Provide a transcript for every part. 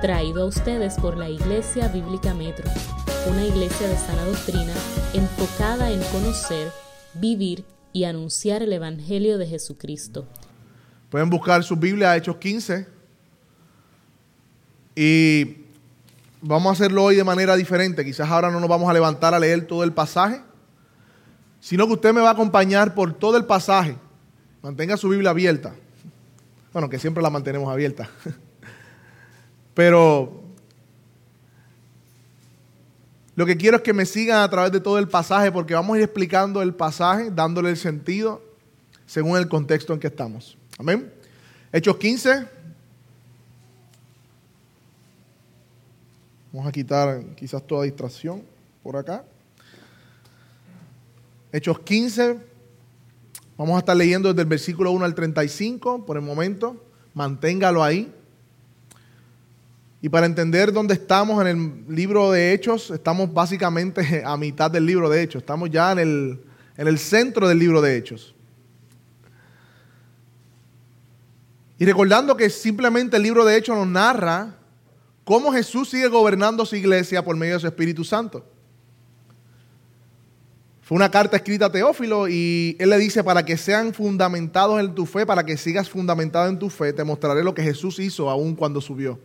traído a ustedes por la Iglesia Bíblica Metro, una iglesia de sana doctrina enfocada en conocer, vivir y anunciar el Evangelio de Jesucristo. Pueden buscar su Biblia, Hechos 15. Y vamos a hacerlo hoy de manera diferente. Quizás ahora no nos vamos a levantar a leer todo el pasaje, sino que usted me va a acompañar por todo el pasaje. Mantenga su Biblia abierta. Bueno, que siempre la mantenemos abierta. Pero lo que quiero es que me sigan a través de todo el pasaje porque vamos a ir explicando el pasaje, dándole el sentido según el contexto en que estamos. Amén. Hechos 15. Vamos a quitar quizás toda distracción por acá. Hechos 15. Vamos a estar leyendo desde el versículo 1 al 35 por el momento. Manténgalo ahí. Y para entender dónde estamos en el libro de Hechos, estamos básicamente a mitad del libro de Hechos. Estamos ya en el, en el centro del libro de Hechos. Y recordando que simplemente el libro de Hechos nos narra cómo Jesús sigue gobernando su iglesia por medio de su Espíritu Santo. Fue una carta escrita a Teófilo y él le dice, para que sean fundamentados en tu fe, para que sigas fundamentado en tu fe, te mostraré lo que Jesús hizo aún cuando subió.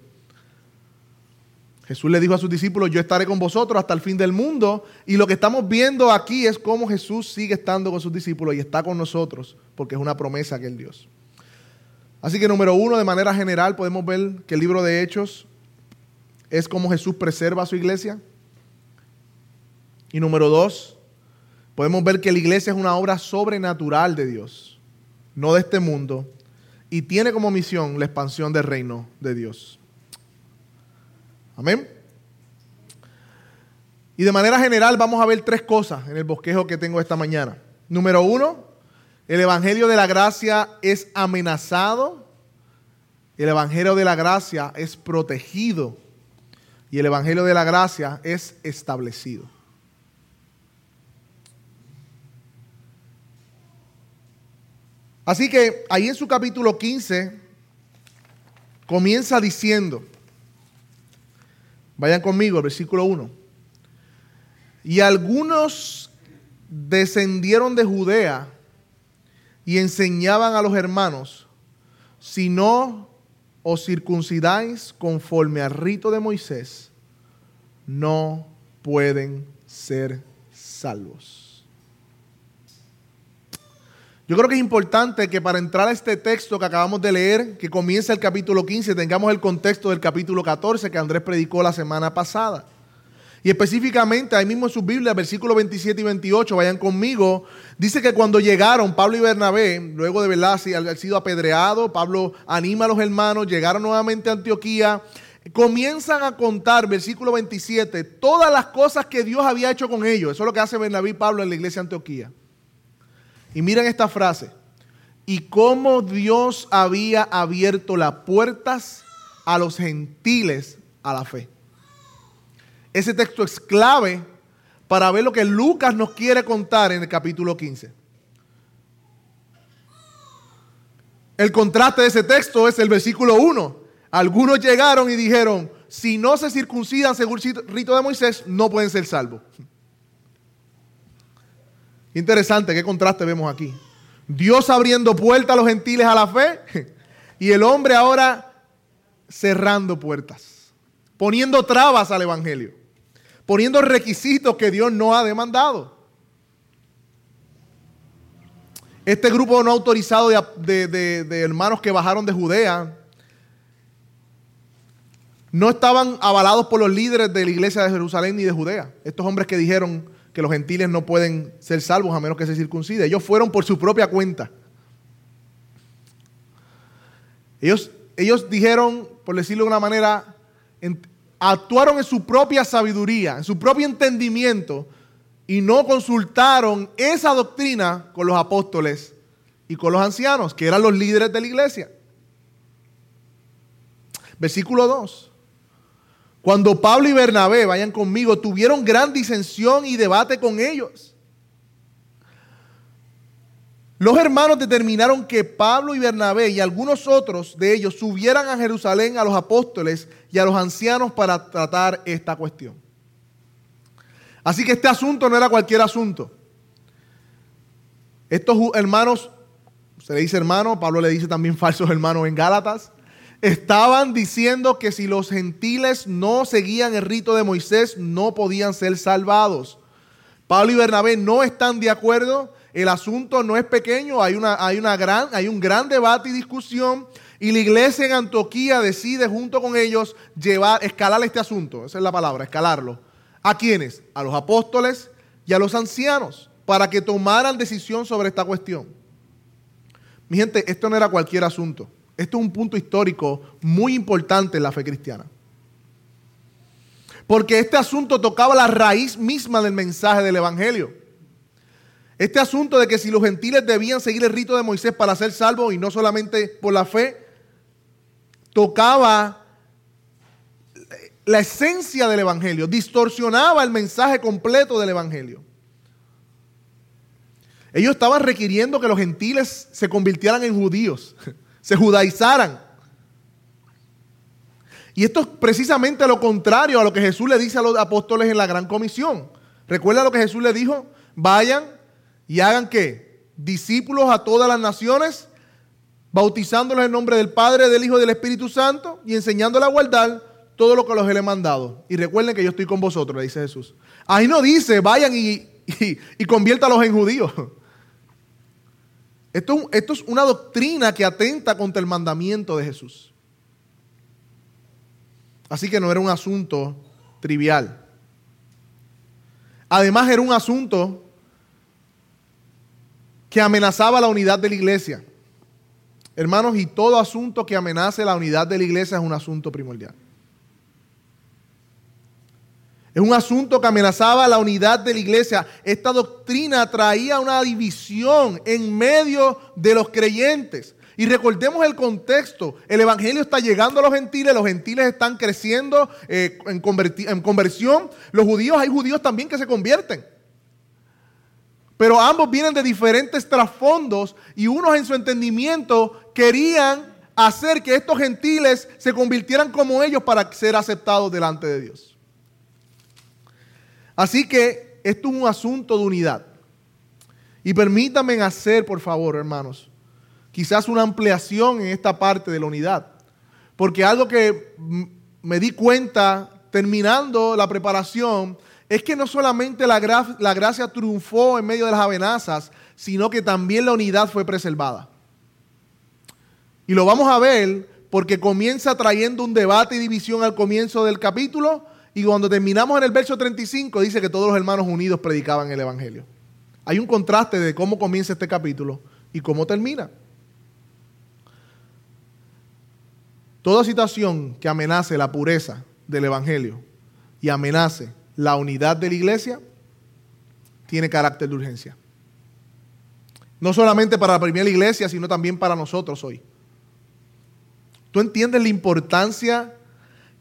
Jesús le dijo a sus discípulos, yo estaré con vosotros hasta el fin del mundo. Y lo que estamos viendo aquí es cómo Jesús sigue estando con sus discípulos y está con nosotros, porque es una promesa que Él Dios. Así que número uno, de manera general, podemos ver que el libro de Hechos es cómo Jesús preserva a su iglesia. Y número dos, podemos ver que la iglesia es una obra sobrenatural de Dios, no de este mundo, y tiene como misión la expansión del reino de Dios. Amén. Y de manera general vamos a ver tres cosas en el bosquejo que tengo esta mañana. Número uno, el Evangelio de la Gracia es amenazado. El Evangelio de la Gracia es protegido. Y el Evangelio de la Gracia es establecido. Así que ahí en su capítulo 15 comienza diciendo, Vayan conmigo, versículo 1. Y algunos descendieron de Judea y enseñaban a los hermanos, si no os circuncidáis conforme al rito de Moisés, no pueden ser salvos. Yo creo que es importante que para entrar a este texto que acabamos de leer, que comienza el capítulo 15, tengamos el contexto del capítulo 14 que Andrés predicó la semana pasada. Y específicamente, ahí mismo en su Biblia, versículos 27 y 28, vayan conmigo, dice que cuando llegaron Pablo y Bernabé, luego de verdad haber sido apedreado, Pablo anima a los hermanos, llegaron nuevamente a Antioquía, comienzan a contar, versículo 27, todas las cosas que Dios había hecho con ellos. Eso es lo que hace Bernabé y Pablo en la iglesia de Antioquía. Y miren esta frase. Y cómo Dios había abierto las puertas a los gentiles a la fe. Ese texto es clave para ver lo que Lucas nos quiere contar en el capítulo 15. El contraste de ese texto es el versículo 1. Algunos llegaron y dijeron, si no se circuncidan según el rito de Moisés, no pueden ser salvos. Interesante, qué contraste vemos aquí. Dios abriendo puertas a los gentiles a la fe y el hombre ahora cerrando puertas, poniendo trabas al Evangelio, poniendo requisitos que Dios no ha demandado. Este grupo no autorizado de, hermanos que bajaron de Judea no estaban avalados por los líderes de la iglesia de Jerusalén ni de Judea. Estos hombres que dijeron, que los gentiles no pueden ser salvos a menos que se circuncide. Ellos fueron por su propia cuenta. Ellos, ellos dijeron, por decirlo de una manera, actuaron en su propia sabiduría, en su propio entendimiento, y no consultaron esa doctrina con los apóstoles y con los ancianos, que eran los líderes de la iglesia. Versículo 2. Cuando Pablo y Bernabé, vayan conmigo, tuvieron gran disensión y debate con ellos. Los hermanos determinaron que Pablo y Bernabé y algunos otros de ellos subieran a Jerusalén a los apóstoles y a los ancianos para tratar esta cuestión. Así que este asunto no era cualquier asunto. Estos hermanos, se le dice hermano, Pablo le dice también falsos hermanos en Gálatas, estaban diciendo que si los gentiles no seguían el rito de Moisés, no podían ser salvados. Pablo y Bernabé no están de acuerdo. El asunto no es pequeño, hay, una, hay, una gran, hay un gran debate y discusión. Y la iglesia en Antioquía decide junto con ellos llevar, escalar este asunto. Esa es la palabra, escalarlo. ¿A quiénes? A los apóstoles y a los ancianos para que tomaran decisión sobre esta cuestión. Mi gente, esto no era cualquier asunto. Esto es un punto histórico muy importante en la fe cristiana. Porque este asunto tocaba la raíz misma del mensaje del Evangelio. Este asunto de que si los gentiles debían seguir el rito de Moisés para ser salvos y no solamente por la fe, tocaba la esencia del Evangelio, distorsionaba el mensaje completo del Evangelio. Ellos estaban requiriendo que los gentiles se convirtieran en judíos, se judaizaran. Y esto es precisamente lo contrario a lo que Jesús le dice a los apóstoles en la gran comisión. ¿Recuerda lo que Jesús le dijo? Vayan y hagan qué? Discípulos a todas las naciones, bautizándolos en nombre del Padre, del Hijo y del Espíritu Santo y enseñándoles a guardar todo lo que los he mandado. Y recuerden que yo estoy con vosotros, le dice Jesús. Ahí no dice, vayan y, y, conviértalos en judíos. Esto, esto es una doctrina que atenta contra el mandamiento de Jesús. Así que no era un asunto trivial. Además era un asunto que amenazaba la unidad de la iglesia. Hermanos, y todo asunto que amenace la unidad de la iglesia es un asunto primordial. Es un asunto que amenazaba la unidad de la iglesia. Esta doctrina traía una división en medio de los creyentes. Y recordemos el contexto. El Evangelio está llegando a los gentiles, los gentiles están creciendo eh, en, en conversión. Los judíos, hay judíos también que se convierten. Pero ambos vienen de diferentes trasfondos y unos en su entendimiento querían hacer que estos gentiles se convirtieran como ellos para ser aceptados delante de Dios. Así que esto es un asunto de unidad. Y permítanme hacer, por favor, hermanos, quizás una ampliación en esta parte de la unidad. Porque algo que me di cuenta terminando la preparación es que no solamente la, la gracia triunfó en medio de las amenazas, sino que también la unidad fue preservada. Y lo vamos a ver porque comienza trayendo un debate y división al comienzo del capítulo, y cuando terminamos en el verso 35 dice que todos los hermanos unidos predicaban el Evangelio. Hay un contraste de cómo comienza este capítulo y cómo termina. Toda situación que amenace la pureza del Evangelio y amenace la unidad de la iglesia tiene carácter de urgencia. No solamente para la primera iglesia, sino también para nosotros hoy. ¿Tú entiendes la importancia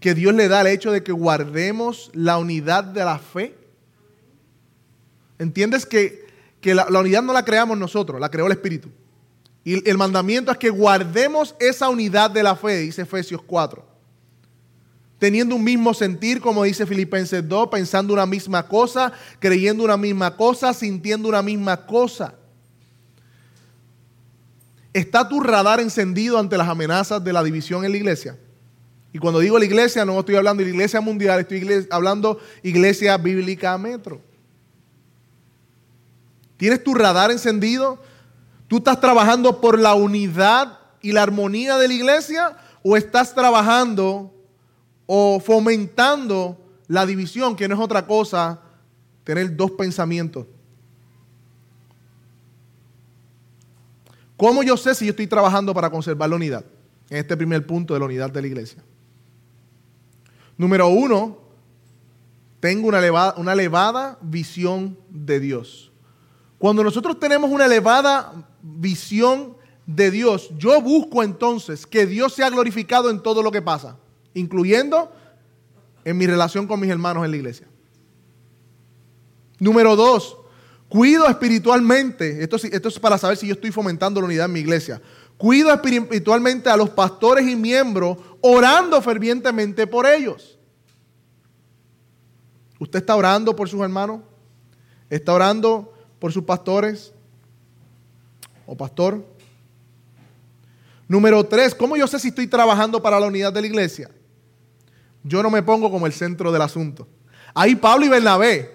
que Dios le da al hecho de que guardemos la unidad de la fe. ¿Entiendes que, la, la, unidad no la creamos nosotros, la creó el Espíritu? Y el mandamiento es que guardemos esa unidad de la fe, dice Efesios 4. Teniendo un mismo sentir, como dice Filipenses 2, pensando una misma cosa, creyendo una misma cosa, sintiendo una misma cosa. ¿Está tu radar encendido ante las amenazas de la división en la iglesia? Y cuando digo la iglesia, no estoy hablando de la iglesia mundial, estoy hablando iglesia bíblica metro. ¿Tienes tu radar encendido? ¿Tú estás trabajando por la unidad y la armonía de la iglesia? ¿O estás trabajando o fomentando la división, que no es otra cosa tener dos pensamientos? ¿Cómo yo sé si yo estoy trabajando para conservar la unidad? En este primer punto de la unidad de la iglesia. Número uno, tengo una elevada, una elevada visión de Dios. Cuando nosotros tenemos una elevada visión de Dios, yo busco entonces que Dios sea glorificado en todo lo que pasa, incluyendo en mi relación con mis hermanos en la iglesia. Número dos, cuido espiritualmente, esto, esto es para saber si yo estoy fomentando la unidad en mi iglesia, Cuido espiritualmente a los pastores y miembros, orando fervientemente por ellos. ¿Usted está orando por sus hermanos? ¿Está orando por sus pastores? ¿O pastor? Número tres, ¿cómo yo sé si estoy trabajando para la unidad de la iglesia? Yo no me pongo como el centro del asunto. Ahí Pablo y Bernabé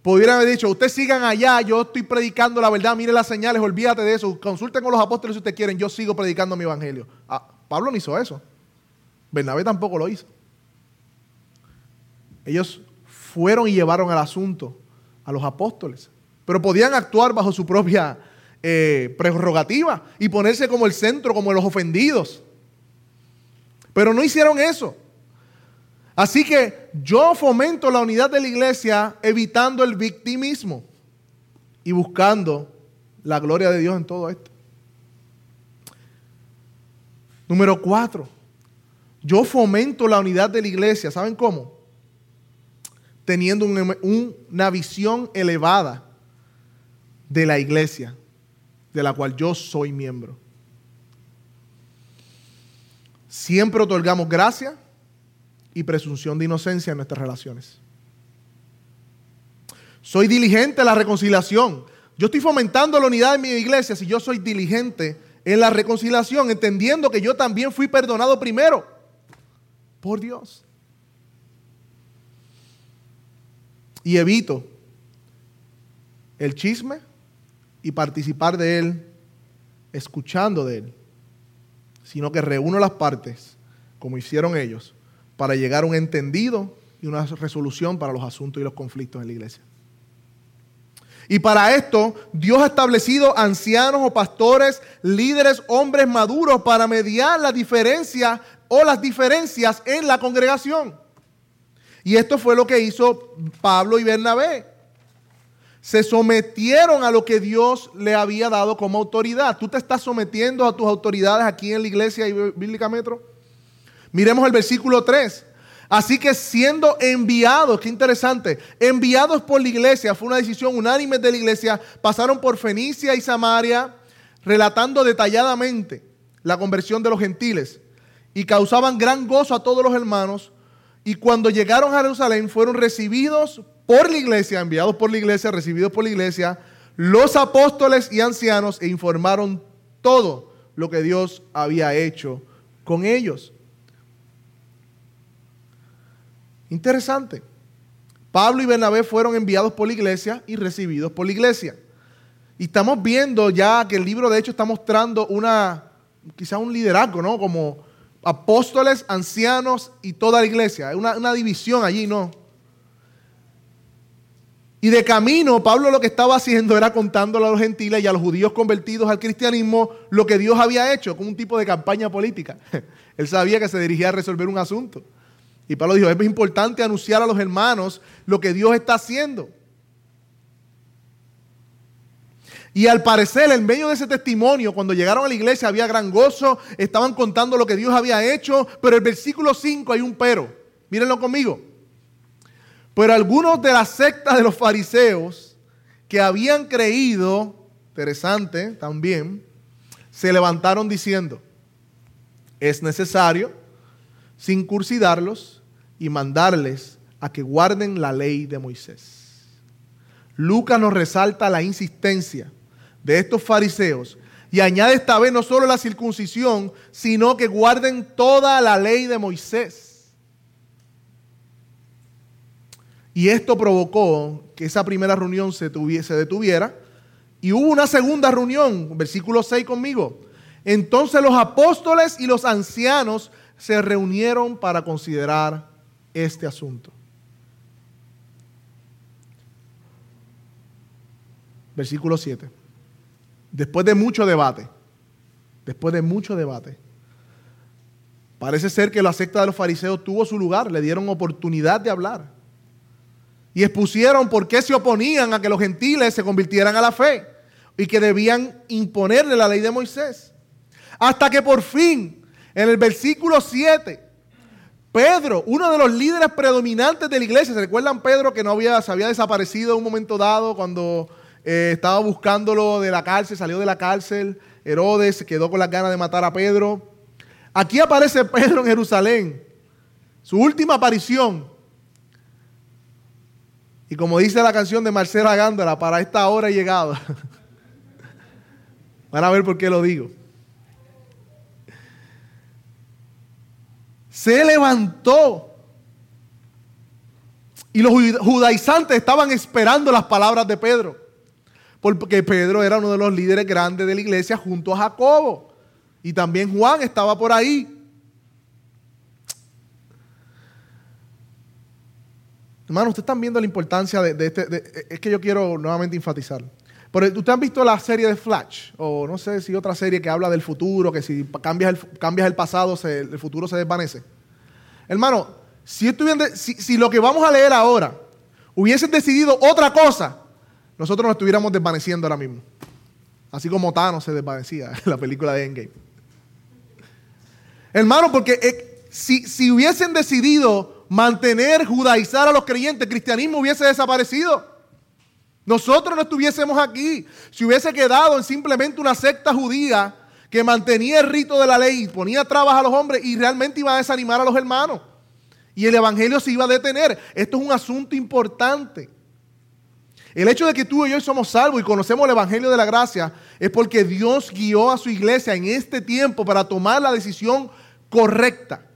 pudieran haber dicho, ustedes sigan allá, yo estoy predicando la verdad, miren las señales, olvídate de eso, consulten con los apóstoles si ustedes quieren, yo sigo predicando mi evangelio. Ah, Pablo no hizo eso. Bernabé tampoco lo hizo. Ellos fueron y llevaron el asunto a los apóstoles, pero podían actuar bajo su propia eh, prerrogativa y ponerse como el centro, como los ofendidos. Pero no hicieron eso. Así que yo fomento la unidad de la iglesia evitando el victimismo y buscando la gloria de Dios en todo esto. Número cuatro, yo fomento la unidad de la iglesia. ¿Saben cómo? Teniendo una visión elevada de la iglesia de la cual yo soy miembro. Siempre otorgamos gracia y presunción de inocencia en nuestras relaciones. Soy diligente en la reconciliación. Yo estoy fomentando la unidad de mi iglesia si yo soy diligente en la reconciliación, entendiendo que yo también fui perdonado primero por Dios. Y evito el chisme, y participar de Él escuchando de Él, sino que reúno las partes, como hicieron ellos, para llegar a un entendido y una resolución para los asuntos y los conflictos en la iglesia. Y para esto, Dios ha establecido ancianos o pastores, líderes, hombres maduros para mediar la diferencia o las diferencias en la congregación. Y esto fue lo que hizo Pablo y Bernabé se sometieron a lo que Dios le había dado como autoridad. ¿Tú te estás sometiendo a tus autoridades aquí en la iglesia y Bíblica Metro? Miremos el versículo 3. Así que siendo enviados, qué interesante, enviados por la iglesia, fue una decisión unánime de la iglesia, pasaron por Fenicia y Samaria, relatando detalladamente la conversión de los gentiles y causaban gran gozo a todos los hermanos. Y cuando llegaron a Jerusalén fueron recibidos por la iglesia, enviados por la iglesia, recibidos por la iglesia, los apóstoles y ancianos e informaron todo lo que Dios había hecho con ellos. Interesante. Pablo y Bernabé fueron enviados por la iglesia y recibidos por la iglesia. Y estamos viendo ya que el libro de hecho está mostrando una, quizá un liderazgo, ¿no? Como apóstoles, ancianos y toda la iglesia. Una, una división allí, ¿no? Y de camino, Pablo lo que estaba haciendo era contándole a los gentiles y a los judíos convertidos al cristianismo lo que Dios había hecho, como un tipo de campaña política. Él sabía que se dirigía a resolver un asunto. Y Pablo dijo, es importante anunciar a los hermanos lo que Dios está haciendo. Y al parecer, en medio de ese testimonio, cuando llegaron a la iglesia había gran gozo, estaban contando lo que Dios había hecho, pero el versículo 5 hay un pero. Mírenlo conmigo. Pero algunos de la secta de los fariseos que habían creído, interesante también, se levantaron diciendo, es necesario circuncidarlos y mandarles a que guarden la ley de Moisés. Lucas nos resalta la insistencia de estos fariseos y añade esta vez no solo la circuncisión, sino que guarden toda la ley de Moisés. Y esto provocó que esa primera reunión se, tuviese, detuviera. Y hubo una segunda reunión, versículo 6 conmigo. Entonces los apóstoles y los ancianos se reunieron para considerar este asunto. Versículo 7. Después de mucho debate, después de mucho debate, parece ser que la secta de los fariseos tuvo su lugar, le dieron oportunidad de hablar y expusieron por qué se oponían a que los gentiles se convirtieran a la fe y que debían imponerle la ley de Moisés. Hasta que por fin, en el versículo 7, Pedro, uno de los líderes predominantes de la iglesia, ¿se recuerdan Pedro que no había, se había desaparecido en un momento dado cuando eh, estaba buscándolo de la cárcel, salió de la cárcel Herodes quedó con las ganas de matar a Pedro. Aquí aparece Pedro en Jerusalén, su última aparición. Y como dice la canción de Marcela Gándara, para esta hora he llegado. Van a ver por qué lo digo. Se levantó. Y los judaizantes estaban esperando las palabras de Pedro. Porque Pedro era uno de los líderes grandes de la iglesia junto a Jacobo. Y también Juan estaba por ahí. Hermano, ustedes están viendo la importancia de, este. es que yo quiero nuevamente enfatizar. ¿Ustedes han visto la serie de Flash? O no sé si otra serie que habla del futuro, que si cambias el, cambias el pasado, el futuro se desvanece. Hermano, si, si, si lo que vamos a leer ahora hubiesen decidido otra cosa, nosotros nos estuviéramos desvaneciendo ahora mismo. Así como Thanos se desvanecía en la película de Endgame. Hermano, porque eh, si, si hubiesen decidido mantener, judaizar a los creyentes, el cristianismo hubiese desaparecido. Nosotros no estuviésemos aquí. Si hubiese quedado en simplemente una secta judía que mantenía el rito de la ley, ponía trabas a los hombres y realmente iba a desanimar a los hermanos. Y el evangelio se iba a detener. Esto es un asunto importante. El hecho de que tú y yo somos salvos y conocemos el Evangelio de la Gracia es porque Dios guió a su iglesia en este tiempo para tomar la decisión correcta.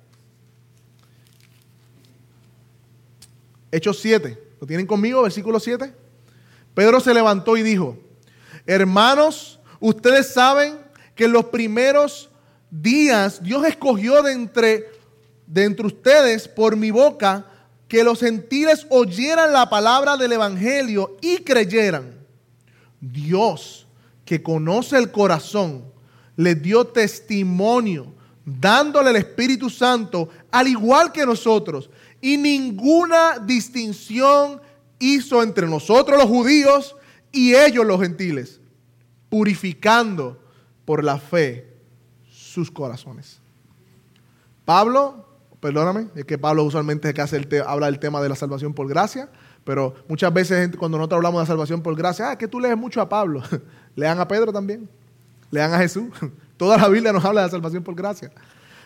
Hechos 7. ¿Lo tienen conmigo? Versículo 7. Pedro se levantó y dijo, hermanos, ustedes saben que en los primeros días Dios escogió de entre, de entre ustedes por mi boca que los gentiles oyeran la palabra del Evangelio y creyeran. Dios, que conoce el corazón, les dio testimonio, dándole el Espíritu Santo, al igual que nosotros y ninguna distinción hizo entre nosotros los judíos y ellos los gentiles, purificando por la fe sus corazones. Pablo, perdóname, es que Pablo usualmente hace el habla del tema de la salvación por gracia, pero muchas veces cuando nosotros hablamos de salvación por gracia, ah, es que tú lees mucho a Pablo, lean a Pedro también, lean a Jesús, toda la Biblia nos habla de salvación por gracia.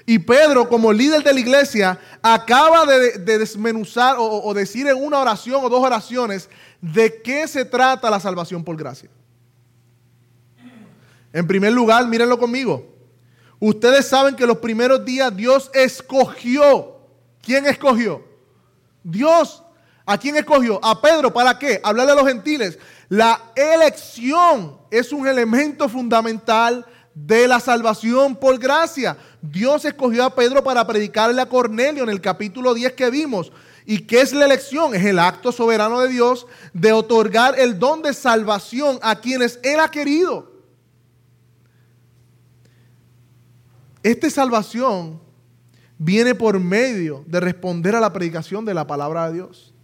Y Pedro, como líder de la iglesia, acaba de, desmenuzar o, decir en una oración o dos oraciones de qué se trata la salvación por gracia. En primer lugar, mírenlo conmigo. Ustedes saben que los primeros días Dios escogió. ¿Quién escogió? Dios. ¿A quién escogió? A Pedro. ¿Para qué? Hablarle a los gentiles. La elección es un elemento fundamental de la salvación por gracia. Dios escogió a Pedro para predicarle a Cornelio en el capítulo 10 que vimos. ¿Y qué es la elección? Es el acto soberano de Dios de otorgar el don de salvación a quienes Él ha querido. Esta salvación viene por medio de responder a la predicación de la palabra de Dios.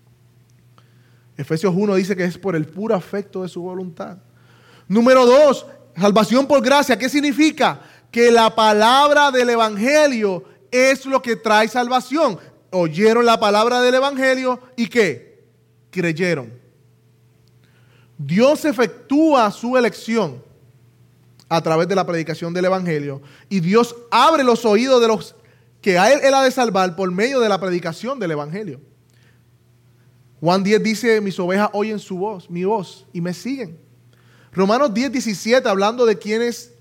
Efesios 1 dice que es por el puro afecto de su voluntad. Número 2, salvación por gracia. ¿Qué significa? que la palabra del Evangelio es lo que trae salvación. Oyeron la palabra del Evangelio y qué? Creyeron. Dios efectúa su elección a través de la predicación del Evangelio y Dios abre los oídos de los que a Él, Él ha de salvar por medio de la predicación del Evangelio. Juan 10 dice, mis ovejas oyen su voz, mi voz, y me siguen. Romanos 10, 17, hablando de quienes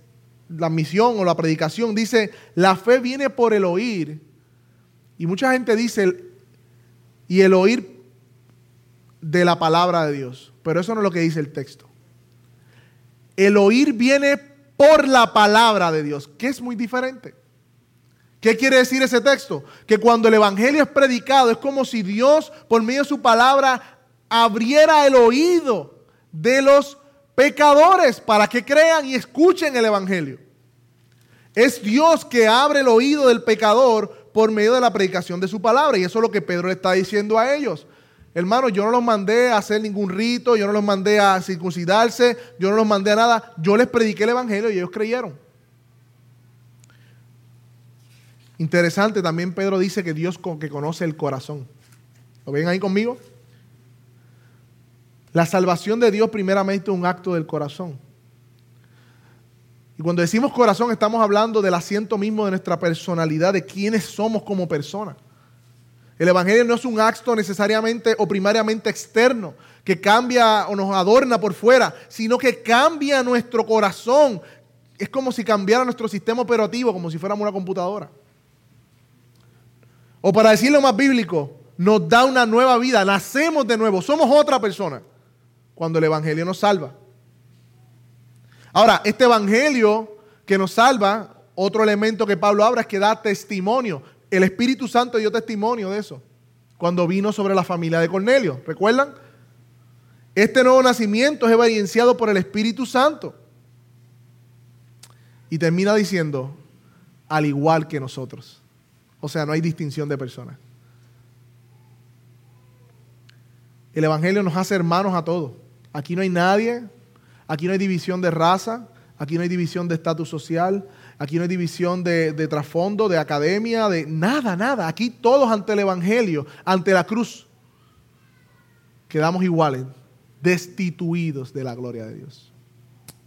la misión o la predicación, dice, la fe viene por el oír. Y mucha gente dice, y el oír de la palabra de Dios. Pero eso no es lo que dice el texto. El oír viene por la palabra de Dios, que es muy diferente. ¿Qué quiere decir ese texto? Que cuando el Evangelio es predicado es como si Dios, por medio de su palabra, abriera el oído de los pecadores para que crean y escuchen el Evangelio. Es Dios que abre el oído del pecador por medio de la predicación de su palabra. Y eso es lo que Pedro le está diciendo a ellos. Hermano, yo no los mandé a hacer ningún rito, yo no los mandé a circuncidarse, yo no los mandé a nada. Yo les prediqué el Evangelio y ellos creyeron. Interesante, también Pedro dice que Dios que conoce el corazón. ¿Lo ven ahí conmigo? La salvación de Dios primeramente es un acto del corazón. Y cuando decimos corazón estamos hablando del asiento mismo de nuestra personalidad, de quiénes somos como personas. El Evangelio no es un acto necesariamente o primariamente externo que cambia o nos adorna por fuera, sino que cambia nuestro corazón. Es como si cambiara nuestro sistema operativo, como si fuéramos una computadora. O para decirlo más bíblico, nos da una nueva vida, nacemos de nuevo, somos otra persona cuando el Evangelio nos salva. Ahora, este Evangelio que nos salva, otro elemento que Pablo habla es que da testimonio. El Espíritu Santo dio testimonio de eso cuando vino sobre la familia de Cornelio. ¿Recuerdan? Este nuevo nacimiento es evidenciado por el Espíritu Santo. Y termina diciendo, al igual que nosotros. O sea, no hay distinción de personas. El Evangelio nos hace hermanos a todos. Aquí no hay nadie, aquí no hay división de raza, aquí no hay división de estatus social, aquí no hay división de, trasfondo, de academia, de nada, nada. Aquí todos ante el Evangelio, ante la cruz, quedamos iguales, destituidos de la gloria de Dios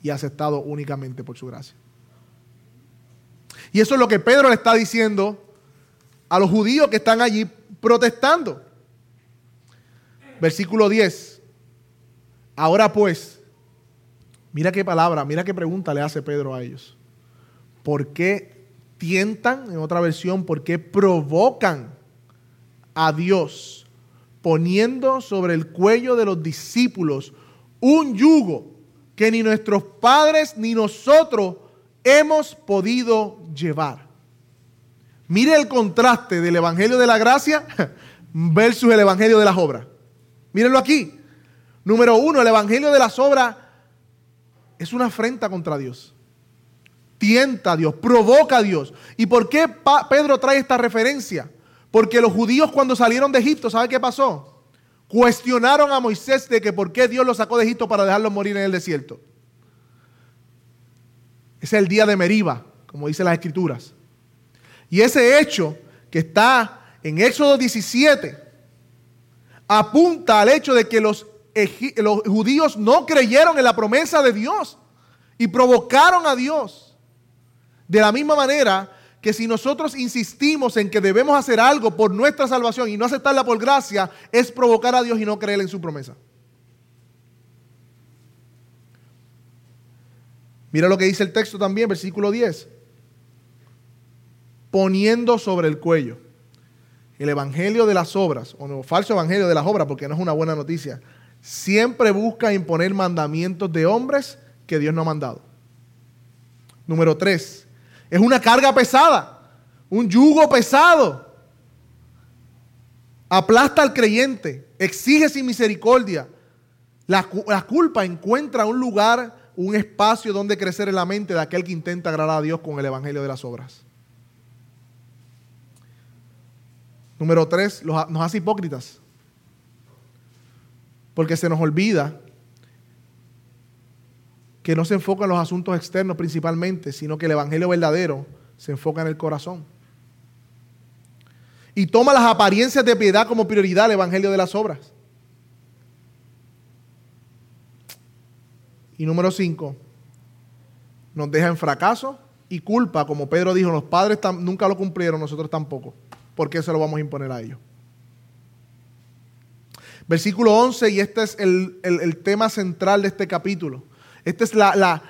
y aceptados únicamente por su gracia. Y eso es lo que Pedro le está diciendo a los judíos que están allí protestando. Versículo 10. Ahora pues, mira qué palabra, mira qué pregunta le hace Pedro a ellos. ¿Por qué tientan, en otra versión, por qué provocan a Dios poniendo sobre el cuello de los discípulos un yugo que ni nuestros padres ni nosotros hemos podido llevar? Mire el contraste del Evangelio de la Gracia versus el Evangelio de las Obras. Mírenlo aquí. Número uno, el Evangelio de las Obras es una afrenta contra Dios. Tienta a Dios, provoca a Dios. ¿Y por qué Pedro trae esta referencia? Porque los judíos cuando salieron de Egipto, ¿sabe qué pasó? Cuestionaron a Moisés de que por qué Dios los sacó de Egipto para dejarlos morir en el desierto. Es el día de Meriba, como dice las escrituras. Y ese hecho que está en Éxodo 17 apunta al hecho de que los judíos no creyeron en la promesa de Dios y provocaron a Dios. De la misma manera que si nosotros insistimos en que debemos hacer algo por nuestra salvación y no aceptarla por gracia, es provocar a Dios y no creer en su promesa. Mira lo que dice el texto también, versículo 10 poniendo sobre el cuello. El evangelio de las obras, o no, falso evangelio de las obras, porque no es una buena noticia, siempre busca imponer mandamientos de hombres que Dios no ha mandado. Número tres, es una carga pesada, un yugo pesado. Aplasta al creyente, exige sin misericordia. La, culpa encuentra un lugar, un espacio donde crecer en la mente de aquel que intenta agradar a Dios con el evangelio de las obras. Número tres, nos hace hipócritas. Porque se nos olvida que no se enfoca en los asuntos externos principalmente, sino que el Evangelio verdadero se enfoca en el corazón. Y toma las apariencias de piedad como prioridad el Evangelio de las obras. Y número cinco, nos deja en fracaso y culpa, como Pedro dijo, los padres nunca lo cumplieron, nosotros tampoco. ¿por qué se lo vamos a imponer a ellos? Versículo 11, y este es el, tema central de este capítulo. Este es la,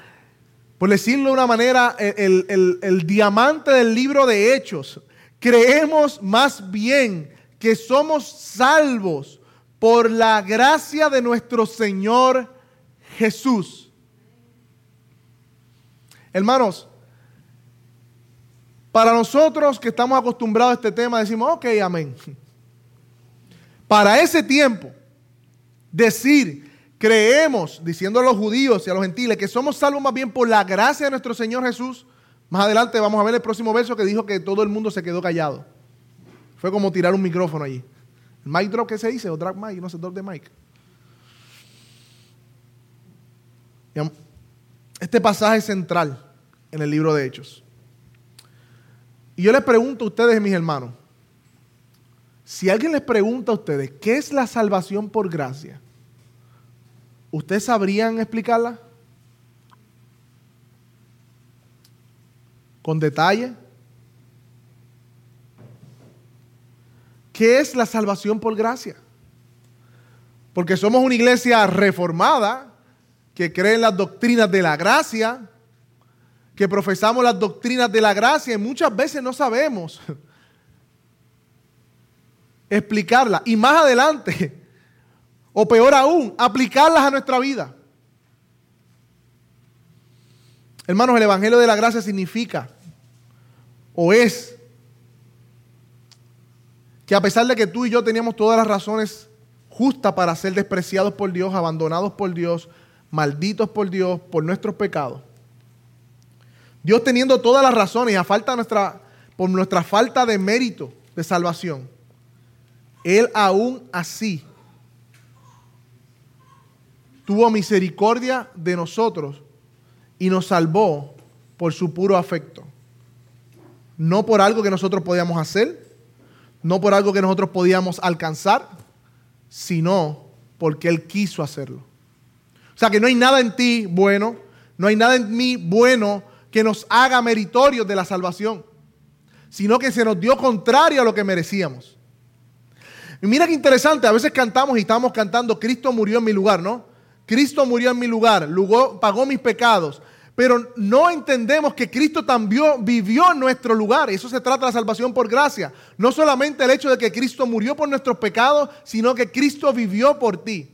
por decirlo de una manera, el, el diamante del libro de Hechos. Creemos más bien que somos salvos por la gracia de nuestro Señor Jesús. Hermanos, para nosotros que estamos acostumbrados a este tema, decimos, ok, amén. Para ese tiempo, decir, creemos, diciendo a los judíos y a los gentiles, que somos salvos más bien por la gracia de nuestro Señor Jesús. Más adelante vamos a ver el próximo verso que dijo que todo el mundo se quedó callado. Fue como tirar un micrófono allí. El mic drop que se dice, o drag mic, no sé, drop de mic. Este pasaje es central en el libro de Hechos. Y yo les pregunto a ustedes, mis hermanos, si alguien les pregunta a ustedes, ¿qué es la salvación por gracia? ¿Ustedes sabrían explicarla? con detalle. ¿Qué es la salvación por gracia? Porque somos una iglesia reformada que cree en las doctrinas de la gracia, que profesamos las doctrinas de la gracia y muchas veces no sabemos explicarlas. Y más adelante, o peor aún, aplicarlas a nuestra vida. Hermanos, el Evangelio de la Gracia significa o es que a pesar de que tú y yo teníamos todas las razones justas para ser despreciados por Dios, abandonados por Dios, malditos por Dios, por nuestros pecados, Dios teniendo todas las razones y a falta nuestra, por nuestra falta de mérito de salvación, Él aún así tuvo misericordia de nosotros y nos salvó por su puro afecto. No por algo que nosotros podíamos hacer, no por algo que nosotros podíamos alcanzar, sino porque Él quiso hacerlo. O sea que no hay nada en ti bueno, no hay nada en mí bueno que nos haga meritorios de la salvación, sino que se nos dio contrario a lo que merecíamos. Y mira qué interesante, a veces cantamos y estamos cantando, Cristo murió en mi lugar, ¿no? Cristo murió en mi lugar, pagó mis pecados, pero no entendemos que Cristo también vivió en nuestro lugar. Eso se trata de la salvación por gracia. No solamente el hecho de que Cristo murió por nuestros pecados, sino que Cristo vivió por ti.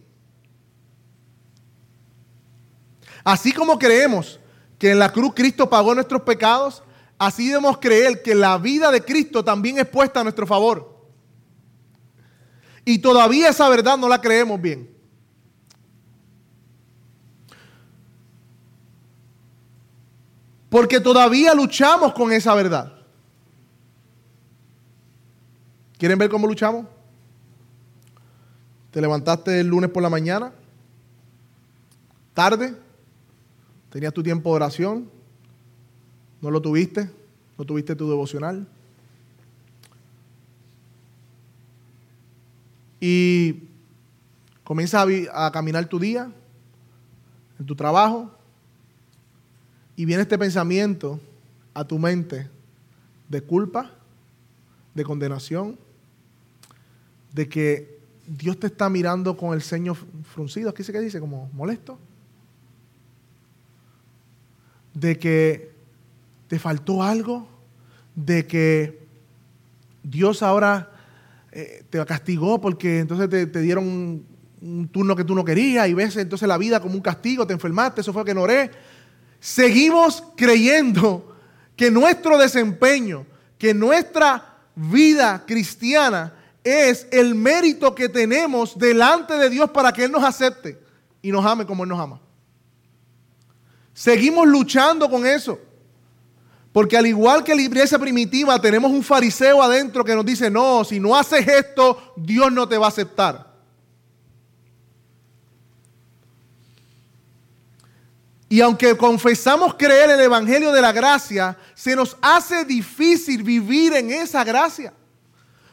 Así como creemos que en la cruz Cristo pagó nuestros pecados, así debemos creer que la vida de Cristo también es puesta a nuestro favor. Y todavía esa verdad no la creemos bien. Porque todavía luchamos con esa verdad. ¿Quieren ver cómo luchamos? Te levantaste el lunes por la mañana, tarde, tenías tu tiempo de oración, no lo tuviste, no tuviste tu devocional. Y comienzas a, a caminar tu día, en tu trabajo, y viene este pensamiento a tu mente de culpa, de condenación, de que Dios te está mirando con el ceño fruncido, ¿qué dice que dice? Como molesto. De que te faltó algo, de que Dios ahora eh, te castigó porque entonces te, dieron un, turno que tú no querías y ves entonces la vida como un castigo, te enfermaste, eso fue que no oré seguimos creyendo que nuestro desempeño, que nuestra vida cristiana es el mérito que tenemos delante de Dios para que Él nos acepte y nos ame como Él nos ama. Seguimos luchando con eso. Porque al igual que la iglesia primitiva, tenemos un fariseo adentro que nos dice, no, si no haces esto, Dios no te va a aceptar. Y aunque confesamos creer el Evangelio de la gracia, se nos hace difícil vivir en esa gracia.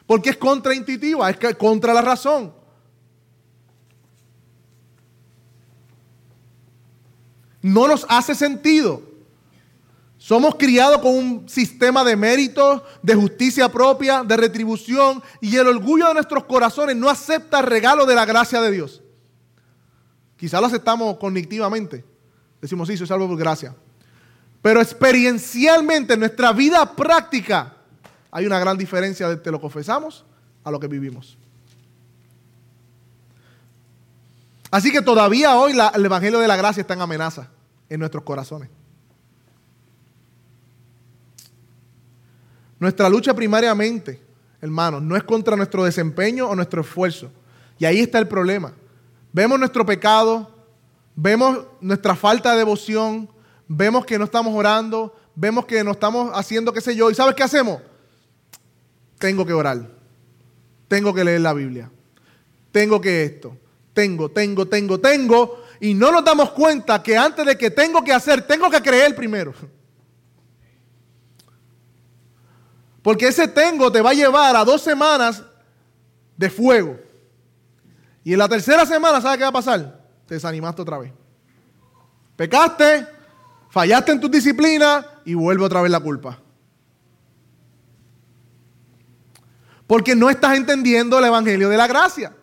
Porque es contraintuitiva, es contra la razón. No nos hace sentido. Somos criados con un sistema de méritos, de justicia propia, de retribución, y el orgullo de nuestros corazones no acepta el regalo de la gracia de Dios. Quizá lo aceptamos cognitivamente, Decimos, sí, soy salvo por gracia. Pero experiencialmente en nuestra vida práctica hay una gran diferencia de lo que confesamos a lo que vivimos. Así que todavía hoy el Evangelio de la Gracia está en amenaza en nuestros corazones. Nuestra lucha primariamente, hermanos, no es contra nuestro desempeño o nuestro esfuerzo. Y ahí está el problema. Vemos nuestro pecado, vemos nuestra falta de devoción, vemos que no estamos orando, vemos que no estamos haciendo qué sé yo, y ¿sabes qué hacemos? Tengo que orar, tengo que leer la Biblia, tengo que esto, tengo, tengo, tengo, tengo, y no nos damos cuenta que antes de que tengo que hacer, tengo que creer primero. Porque ese tengo te va a llevar a dos semanas de fuego. Y en la tercera semana, ¿sabes qué va a pasar? Te desanimaste otra vez. Pecaste, fallaste en tu disciplina, y vuelve otra vez la culpa. Porque no estás entendiendo el Evangelio de la gracia.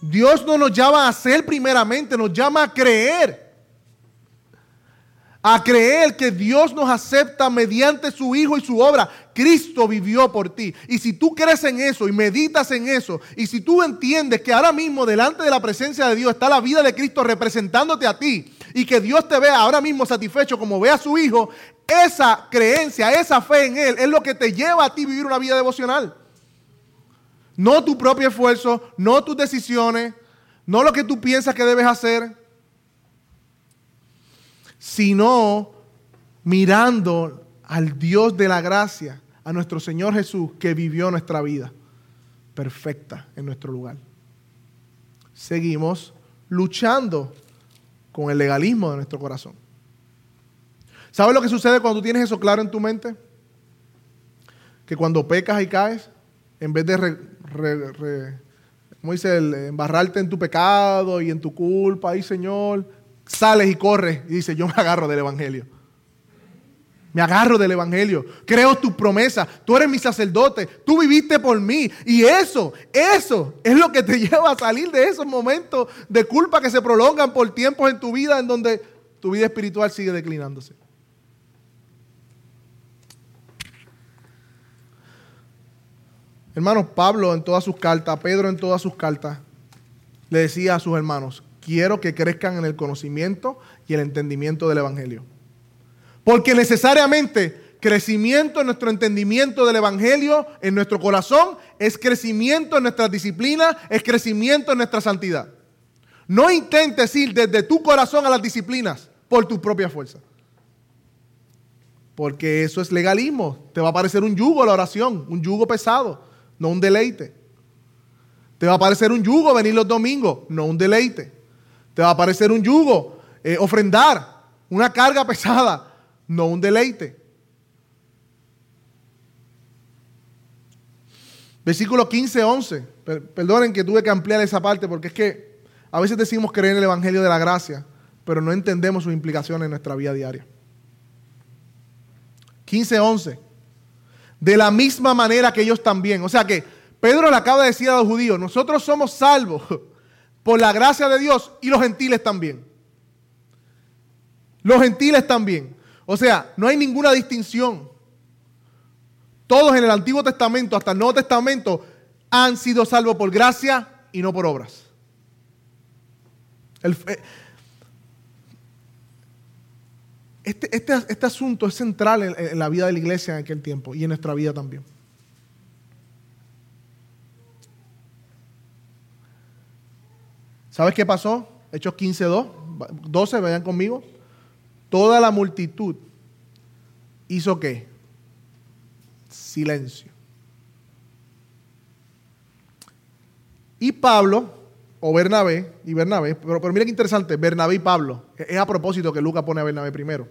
Dios no nos llama a hacer primeramente, nos llama a creer a creer que Dios nos acepta mediante su Hijo y su obra. Cristo vivió por ti. Y si tú crees en eso y meditas en eso, y si tú entiendes que ahora mismo delante de la presencia de Dios está la vida de Cristo representándote a ti, y que Dios te vea ahora mismo satisfecho como ve a su Hijo, esa creencia, esa fe en Él es lo que te lleva a ti vivir una vida devocional. No tu propio esfuerzo, no tus decisiones, no lo que tú piensas que debes hacer sino mirando al Dios de la gracia, a nuestro Señor Jesús que vivió nuestra vida perfecta en nuestro lugar. Seguimos luchando con el legalismo de nuestro corazón. ¿Sabes lo que sucede cuando tienes eso claro en tu mente? Que cuando pecas y caes, en vez de dice? embarrarte en tu pecado y en tu culpa, ay Señor, sales y corres y dices, yo me agarro del Evangelio. Me agarro del Evangelio. Creo tu promesa. Tú eres mi sacerdote. Tú viviste por mí. Y eso, eso es lo que te lleva a salir de esos momentos de culpa que se prolongan por tiempos en tu vida en donde tu vida espiritual sigue declinándose. Hermanos, Pablo en todas sus cartas, Pedro en todas sus cartas, le decía a sus hermanos, quiero que crezcan en el conocimiento y el entendimiento del Evangelio. Porque necesariamente crecimiento en nuestro entendimiento del Evangelio, en nuestro corazón, es crecimiento en nuestra disciplina, es crecimiento en nuestra santidad. No intentes ir desde tu corazón a las disciplinas por tu propia fuerza. Porque eso es legalismo. Te va a parecer un yugo la oración, un yugo pesado, no un deleite. Te va a parecer un yugo venir los domingos, no un deleite. Te va a parecer un yugo, eh, ofrendar, una carga pesada, no un deleite. Versículo 15, 11. Perdonen que tuve que ampliar esa parte porque es que a veces decimos creer en el Evangelio de la Gracia, pero no entendemos sus implicaciones en nuestra vida diaria. 15, 11. De la misma manera que ellos también. O sea que Pedro le acaba de decir a los judíos, nosotros somos salvos por la gracia de Dios y los gentiles también. Los gentiles también. O sea, no hay ninguna distinción. Todos en el Antiguo Testamento hasta el Nuevo Testamento han sido salvos por gracia y no por obras. Este, este, este, asunto es central en la vida de la iglesia en aquel tiempo y en nuestra vida también. ¿Sabes qué pasó? Hechos 15, 12, vayan conmigo. Toda la multitud hizo qué? Silencio. Y Pablo, o Bernabé, y Bernabé, pero, pero mira qué interesante, Bernabé y Pablo, es a propósito que Lucas pone a Bernabé primero,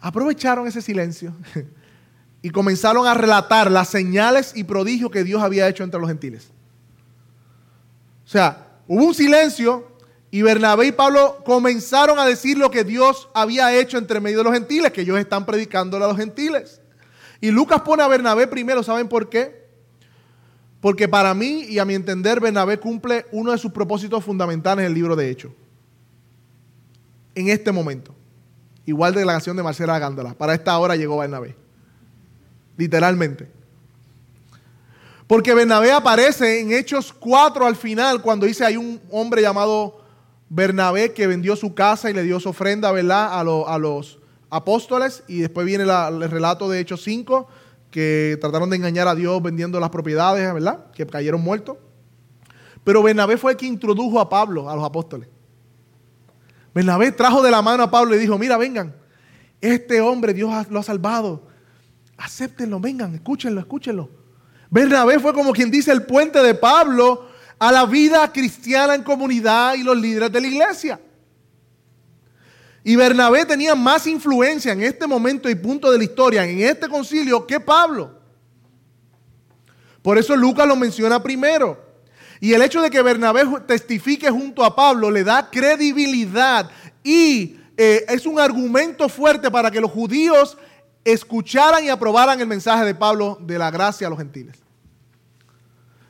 aprovecharon ese silencio y comenzaron a relatar las señales y prodigios que Dios había hecho entre los gentiles. O sea, Hubo un silencio y Bernabé y Pablo comenzaron a decir lo que Dios había hecho entre medio de los gentiles, que ellos están predicando a los gentiles. Y Lucas pone a Bernabé primero, ¿saben por qué? Porque para mí y a mi entender, Bernabé cumple uno de sus propósitos fundamentales en el libro de Hechos. En este momento. Igual de la canción de Marcela Gándola. Para esta hora llegó Bernabé. Literalmente. Porque Bernabé aparece en Hechos 4 al final, cuando dice hay un hombre llamado Bernabé que vendió su casa y le dio su ofrenda, ¿verdad? A, los apóstoles. Y después viene el relato de Hechos 5, que trataron de engañar a Dios vendiendo las propiedades, ¿verdad? Que cayeron muertos. Pero Bernabé fue el que introdujo a Pablo a los apóstoles. Bernabé trajo de la mano a Pablo y dijo, mira, vengan, este hombre Dios lo ha salvado. Acéptenlo, vengan, escúchenlo, escúchenlo. Bernabé fue como quien dice el puente de Pablo a la vida cristiana en comunidad y los líderes de la iglesia. Y Bernabé tenía más influencia en este momento y punto de la historia, en este concilio, que Pablo. Por eso Lucas lo menciona primero. Y el hecho de que Bernabé testifique junto a Pablo le da credibilidad y eh, es un argumento fuerte para que los judíos escucharan y aprobaran el mensaje de Pablo de la gracia a los gentiles.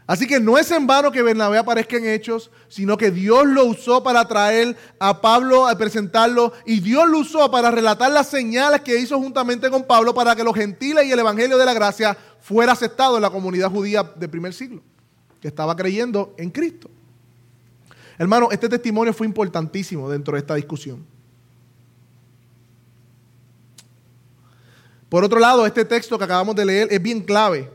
Así que no es en vano que Bernabé aparezca en Hechos, sino que Dios lo usó para traer a Pablo a presentarlo y Dios lo usó para relatar las señales que hizo juntamente con Pablo para que los gentiles y el Evangelio de la Gracia fuera aceptado en la comunidad judía del primer siglo, que estaba creyendo en Cristo. Hermano, este testimonio fue importantísimo dentro de esta discusión. Por otro lado, este texto que acabamos de leer es bien clave,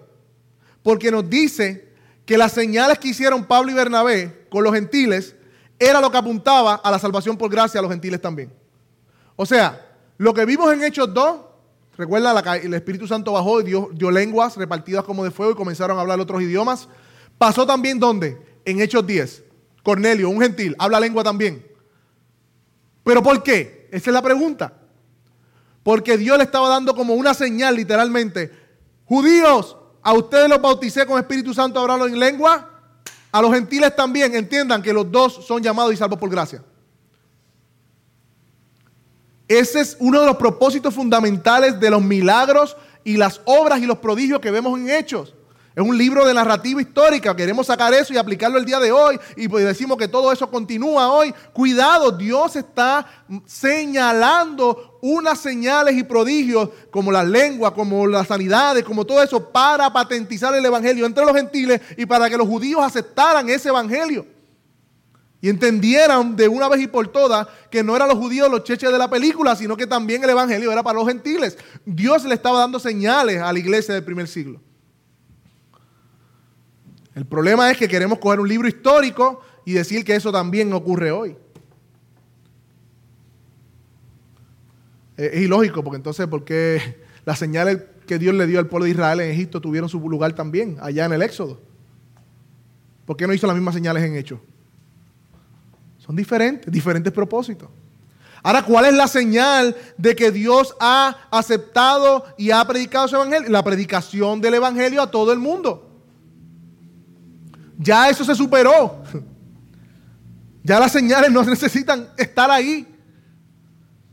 porque nos dice que las señales que hicieron Pablo y Bernabé con los gentiles era lo que apuntaba a la salvación por gracia a los gentiles también. O sea, lo que vimos en Hechos 2, recuerda, el Espíritu Santo bajó y dio, dio lenguas repartidas como de fuego y comenzaron a hablar otros idiomas. Pasó también ¿dónde? En Hechos 10. Cornelio, un gentil, habla lengua también. ¿Pero por qué? Esa es la pregunta. Porque Dios le estaba dando como una señal literalmente. Judíos, a ustedes los bauticé con Espíritu Santo hablando en lengua. A los gentiles también entiendan que los dos son llamados y salvos por gracia. Ese es uno de los propósitos fundamentales de los milagros y las obras y los prodigios que vemos en Hechos. Es un libro de narrativa histórica. Queremos sacar eso y aplicarlo el día de hoy. Y pues decimos que todo eso continúa hoy. Cuidado, Dios está señalando unas señales y prodigios como la lengua, como las sanidades, como todo eso, para patentizar el evangelio entre los gentiles y para que los judíos aceptaran ese evangelio. Y entendieran de una vez y por todas que no eran los judíos los cheches de la película, sino que también el evangelio era para los gentiles. Dios le estaba dando señales a la iglesia del primer siglo. El problema es que queremos coger un libro histórico y decir que eso también ocurre hoy. Es ilógico, porque entonces, ¿por qué las señales que Dios le dio al pueblo de Israel en Egipto tuvieron su lugar también, allá en el Éxodo? ¿Por qué no hizo las mismas señales en Hechos? Son diferentes, diferentes propósitos. Ahora, ¿cuál es la señal de que Dios ha aceptado y ha predicado su evangelio? La predicación del evangelio a todo el mundo. Ya eso se superó. Ya las señales no necesitan estar ahí.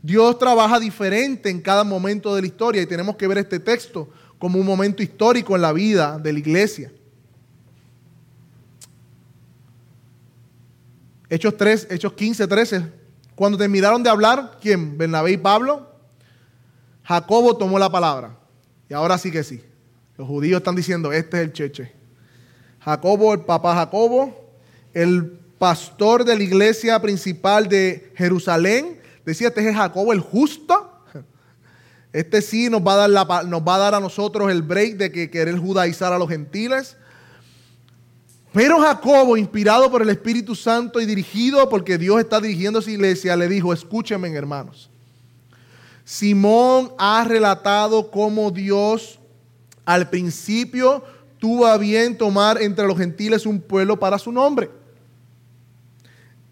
Dios trabaja diferente en cada momento de la historia y tenemos que ver este texto como un momento histórico en la vida de la iglesia. Hechos 3, Hechos 15, 13. Cuando terminaron de hablar, ¿quién? Bernabé y Pablo. Jacobo tomó la palabra. Y ahora sí que sí. Los judíos están diciendo, este es el cheche. Jacobo, el papá Jacobo, el pastor de la iglesia principal de Jerusalén, decía, este es Jacobo el justo. Este sí nos va, a dar a nosotros el break de que querer judaizar a los gentiles. Pero Jacobo, inspirado por el Espíritu Santo y dirigido porque Dios está dirigiendo a su iglesia, le dijo, escúchenme hermanos. Simón ha relatado cómo Dios al principio tuvo a bien tomar entre los gentiles un pueblo para su nombre.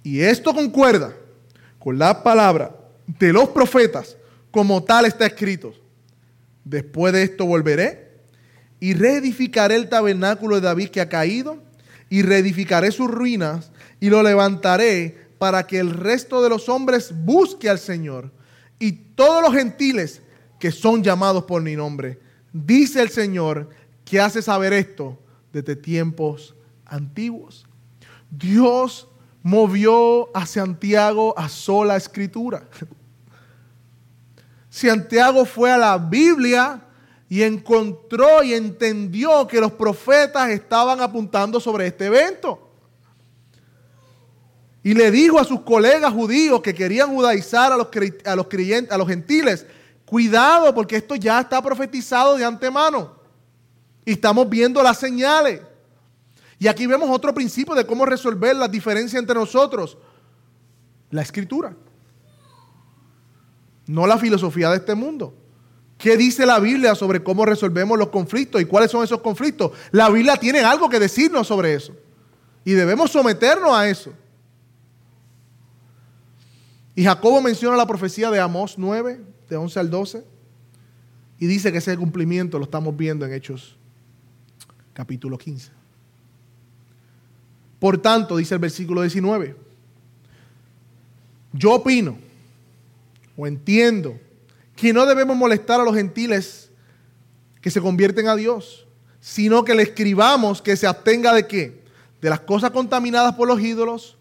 Y esto concuerda con la palabra de los profetas, como tal está escrito. Después de esto volveré y reedificaré el tabernáculo de David que ha caído y reedificaré sus ruinas y lo levantaré para que el resto de los hombres busque al Señor y todos los gentiles que son llamados por mi nombre. Dice el Señor, ¿Qué hace saber esto desde tiempos antiguos. Dios movió a Santiago a sola escritura. Santiago fue a la Biblia y encontró y entendió que los profetas estaban apuntando sobre este evento. Y le dijo a sus colegas judíos que querían judaizar a los, a los, creyentes, a los gentiles, cuidado porque esto ya está profetizado de antemano. Y estamos viendo las señales. Y aquí vemos otro principio de cómo resolver la diferencia entre nosotros. La escritura. No la filosofía de este mundo. ¿Qué dice la Biblia sobre cómo resolvemos los conflictos y cuáles son esos conflictos? La Biblia tiene algo que decirnos sobre eso. Y debemos someternos a eso. Y Jacobo menciona la profecía de Amós 9, de 11 al 12. Y dice que ese cumplimiento lo estamos viendo en Hechos capítulo 15. Por tanto, dice el versículo 19, yo opino, o entiendo que no debemos molestar a los gentiles que se convierten a Dios, sino que le escribamos que se abstenga de qué? De las cosas contaminadas por los ídolos,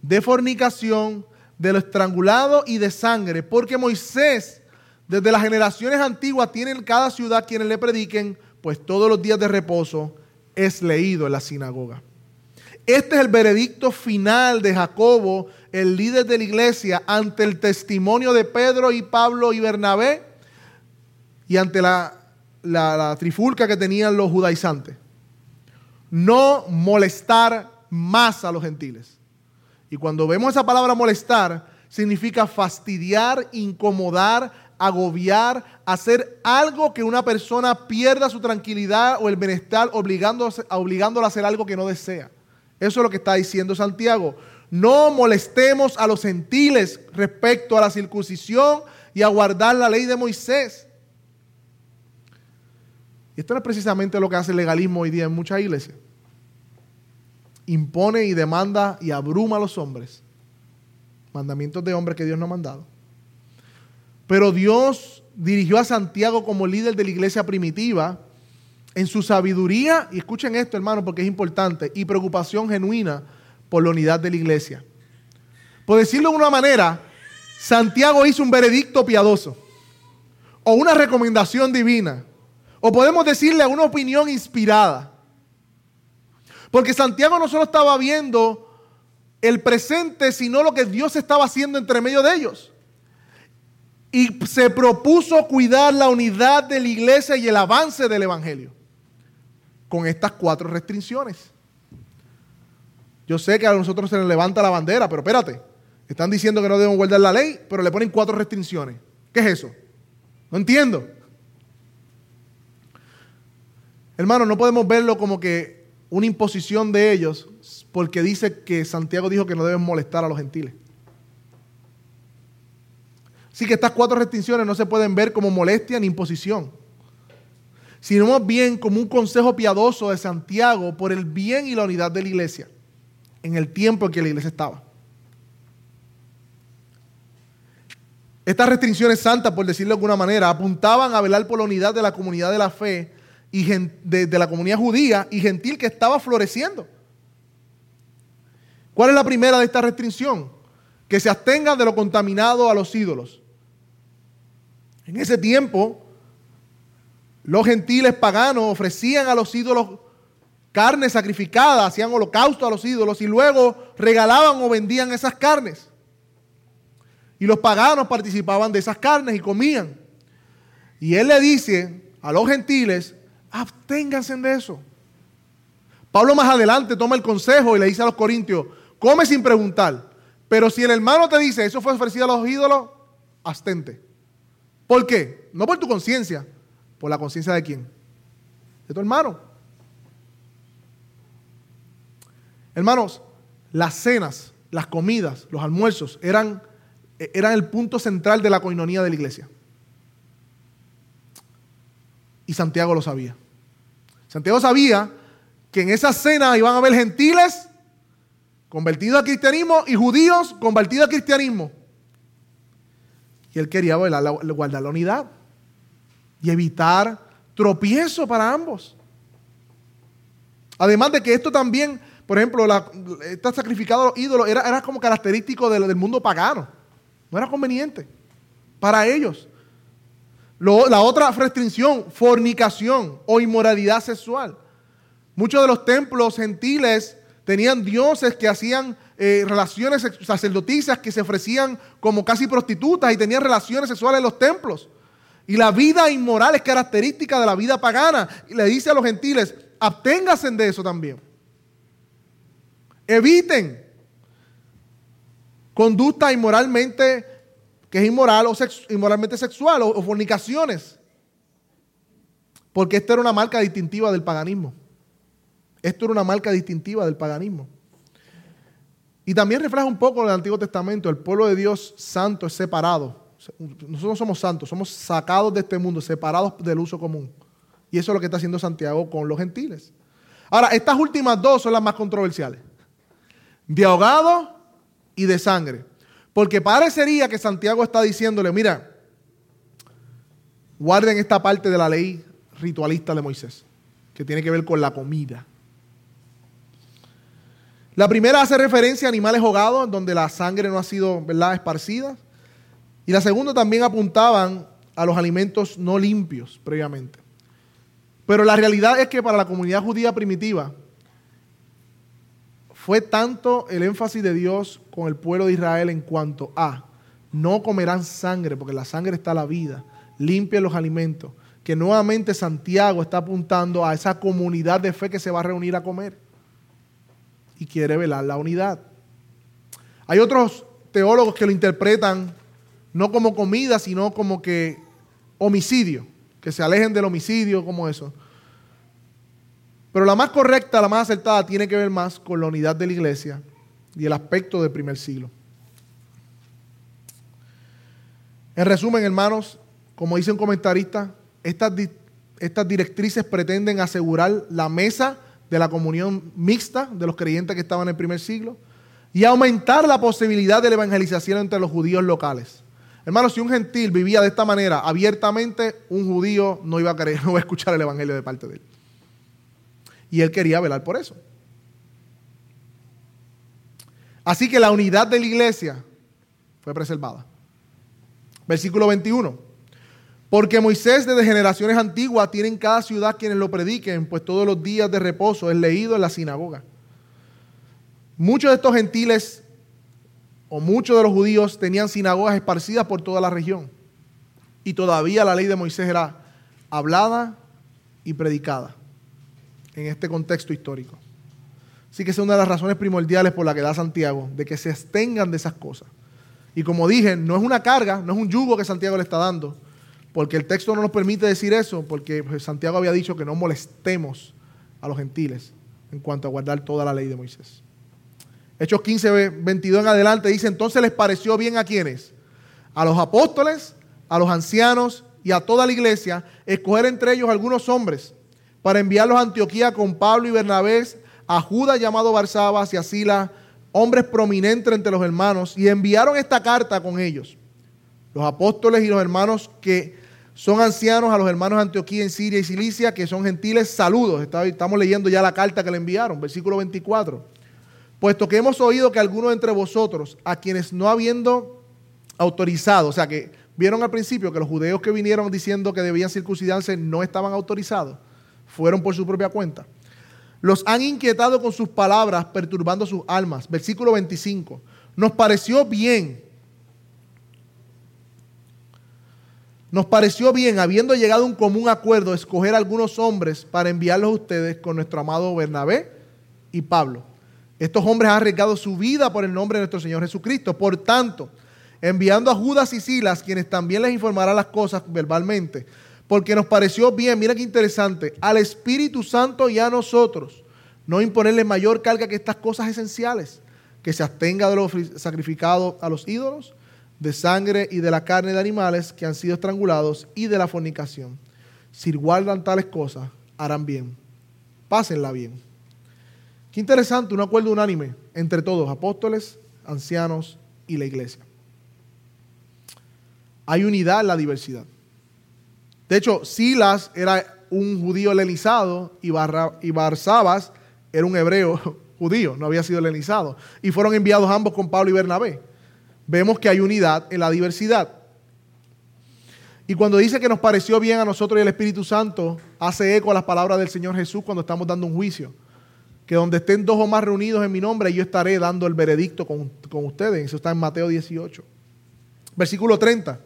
de fornicación, de lo estrangulado y de sangre, porque Moisés desde las generaciones antiguas tiene en cada ciudad quienes le prediquen, pues todos los días de reposo es leído en la sinagoga. Este es el veredicto final de Jacobo, el líder de la iglesia, ante el testimonio de Pedro y Pablo y Bernabé y ante la, trifulca que tenían los judaizantes. No molestar más a los gentiles. Y cuando vemos esa palabra molestar, significa fastidiar, incomodar, agobiar, hacer algo que una persona pierda su tranquilidad o el bienestar obligándola a hacer algo que no desea. Eso es lo que está diciendo Santiago. No molestemos a los gentiles respecto a la circuncisión y a guardar la ley de Moisés. Y esto no es precisamente lo que hace el legalismo hoy día en muchas iglesias impone y demanda y abruma a los hombres. Mandamientos de hombres que Dios no ha mandado. Pero Dios dirigió a Santiago como líder de la iglesia primitiva en su sabiduría, y escuchen esto hermano porque es importante, y preocupación genuina por la unidad de la iglesia. Por decirlo de una manera, Santiago hizo un veredicto piadoso, o una recomendación divina, o podemos decirle una opinión inspirada. Porque Santiago no solo estaba viendo el presente, sino lo que Dios estaba haciendo entre medio de ellos. Y se propuso cuidar la unidad de la iglesia y el avance del Evangelio. Con estas cuatro restricciones. Yo sé que a nosotros se nos levanta la bandera, pero espérate. Están diciendo que no debemos guardar la ley, pero le ponen cuatro restricciones. ¿Qué es eso? No entiendo. Hermano, no podemos verlo como que una imposición de ellos porque dice que Santiago dijo que no deben molestar a los gentiles. Así que estas cuatro restricciones no se pueden ver como molestia ni imposición, sino más bien como un consejo piadoso de Santiago por el bien y la unidad de la iglesia en el tiempo en que la iglesia estaba. Estas restricciones santas, por decirlo de alguna manera, apuntaban a velar por la unidad de la comunidad de la fe y de, la comunidad judía y gentil que estaba floreciendo. ¿Cuál es la primera de esta restricción? Que se abstengan de lo contaminado a los ídolos. En ese tiempo, los gentiles paganos ofrecían a los ídolos carne sacrificada, hacían holocausto a los ídolos y luego regalaban o vendían esas carnes. Y los paganos participaban de esas carnes y comían. Y él le dice a los gentiles, Absténganse de eso. Pablo más adelante toma el consejo y le dice a los corintios, come sin preguntar. Pero si el hermano te dice, eso fue ofrecido a los ídolos, abstente. ¿Por qué? No por tu conciencia, por la conciencia de quién? De tu hermano. Hermanos, las cenas, las comidas, los almuerzos eran, eran el punto central de la coinonía de la iglesia. Y Santiago lo sabía. Santiago sabía que en esa cena iban a haber gentiles convertidos al cristianismo y judíos convertidos al cristianismo. Y él quería guardar la unidad y evitar tropiezo para ambos. Además de que esto también, por ejemplo, la, este sacrificado a los ídolos era, era como característico del mundo pagano. No era conveniente para ellos la otra restricción, fornicación o inmoralidad sexual. Muchos de los templos gentiles tenían dioses que hacían eh, relaciones sacerdotisas que se ofrecían como casi prostitutas y tenían relaciones sexuales en los templos. Y la vida inmoral es característica de la vida pagana. Y le dice a los gentiles, abténganse de eso también. Eviten conducta inmoralmente que es inmoral o inmoralmente sexual o, fornicaciones. Porque esto era una marca distintiva del paganismo. Esto era una marca distintiva del paganismo. Y también refleja un poco el Antiguo Testamento, el pueblo de Dios santo es separado. Nosotros somos santos, somos sacados de este mundo, separados del uso común. Y eso es lo que está haciendo Santiago con los gentiles. Ahora, estas últimas dos son las más controversiales. De ahogado y de sangre. Porque parecería que Santiago está diciéndole, mira, guarden esta parte de la ley ritualista de Moisés, que tiene que ver con la comida. La primera hace referencia a animales ahogados, donde la sangre no ha sido ¿verdad? esparcida. Y la segunda también apuntaban a los alimentos no limpios previamente. Pero la realidad es que para la comunidad judía primitiva fue tanto el énfasis de Dios con el pueblo de Israel en cuanto a no comerán sangre, porque la sangre está la vida, limpien los alimentos, que nuevamente Santiago está apuntando a esa comunidad de fe que se va a reunir a comer y quiere velar la unidad. Hay otros teólogos que lo interpretan no como comida, sino como que homicidio, que se alejen del homicidio, como eso. Pero la más correcta, la más acertada, tiene que ver más con la unidad de la iglesia y el aspecto del primer siglo. En resumen, hermanos, como dice un comentarista, estas, estas directrices pretenden asegurar la mesa de la comunión mixta de los creyentes que estaban en el primer siglo y aumentar la posibilidad de la evangelización entre los judíos locales. Hermanos, si un gentil vivía de esta manera abiertamente, un judío no iba a querer, no iba a escuchar el evangelio de parte de él. Y él quería velar por eso. Así que la unidad de la iglesia fue preservada. Versículo 21. Porque Moisés desde generaciones antiguas tiene en cada ciudad quienes lo prediquen, pues todos los días de reposo es leído en la sinagoga. Muchos de estos gentiles o muchos de los judíos tenían sinagogas esparcidas por toda la región. Y todavía la ley de Moisés era hablada y predicada en este contexto histórico. Así que esa es una de las razones primordiales por la que da Santiago, de que se abstengan de esas cosas. Y como dije, no es una carga, no es un yugo que Santiago le está dando, porque el texto no nos permite decir eso, porque pues, Santiago había dicho que no molestemos a los gentiles en cuanto a guardar toda la ley de Moisés. Hechos 15, 22 en adelante dice, entonces les pareció bien a quienes, a los apóstoles, a los ancianos y a toda la iglesia, escoger entre ellos algunos hombres para enviarlos a Antioquía con Pablo y Bernabé, a Judas llamado Barsabas y a Sila, hombres prominentes entre los hermanos, y enviaron esta carta con ellos. Los apóstoles y los hermanos que son ancianos a los hermanos de Antioquía en Siria y Cilicia, que son gentiles, saludos. Estamos leyendo ya la carta que le enviaron, versículo 24. Puesto que hemos oído que algunos entre vosotros, a quienes no habiendo autorizado, o sea que vieron al principio que los judeos que vinieron diciendo que debían circuncidarse no estaban autorizados, fueron por su propia cuenta. Los han inquietado con sus palabras, perturbando sus almas. Versículo 25. Nos pareció bien. Nos pareció bien, habiendo llegado a un común acuerdo, escoger algunos hombres para enviarlos a ustedes con nuestro amado Bernabé y Pablo. Estos hombres han arriesgado su vida por el nombre de nuestro Señor Jesucristo. Por tanto, enviando a Judas y Silas, quienes también les informarán las cosas verbalmente, porque nos pareció bien, mira qué interesante, al Espíritu Santo y a nosotros, no imponerle mayor carga que estas cosas esenciales, que se abstenga de lo sacrificado a los ídolos, de sangre y de la carne de animales que han sido estrangulados y de la fornicación. Si guardan tales cosas, harán bien. Pásenla bien. Qué interesante, un acuerdo unánime entre todos, apóstoles, ancianos y la iglesia. Hay unidad en la diversidad. De hecho, Silas era un judío helenizado y, Barsabas era un hebreo judío, no había sido helenizado. Y fueron enviados ambos con Pablo y Bernabé. Vemos que hay unidad en la diversidad. Y cuando dice que nos pareció bien a nosotros y el Espíritu Santo, hace eco a las palabras del Señor Jesús cuando estamos dando un juicio. Que donde estén dos o más reunidos en mi nombre, yo estaré dando el veredicto con, con ustedes. Eso está en Mateo 18. Versículo 30.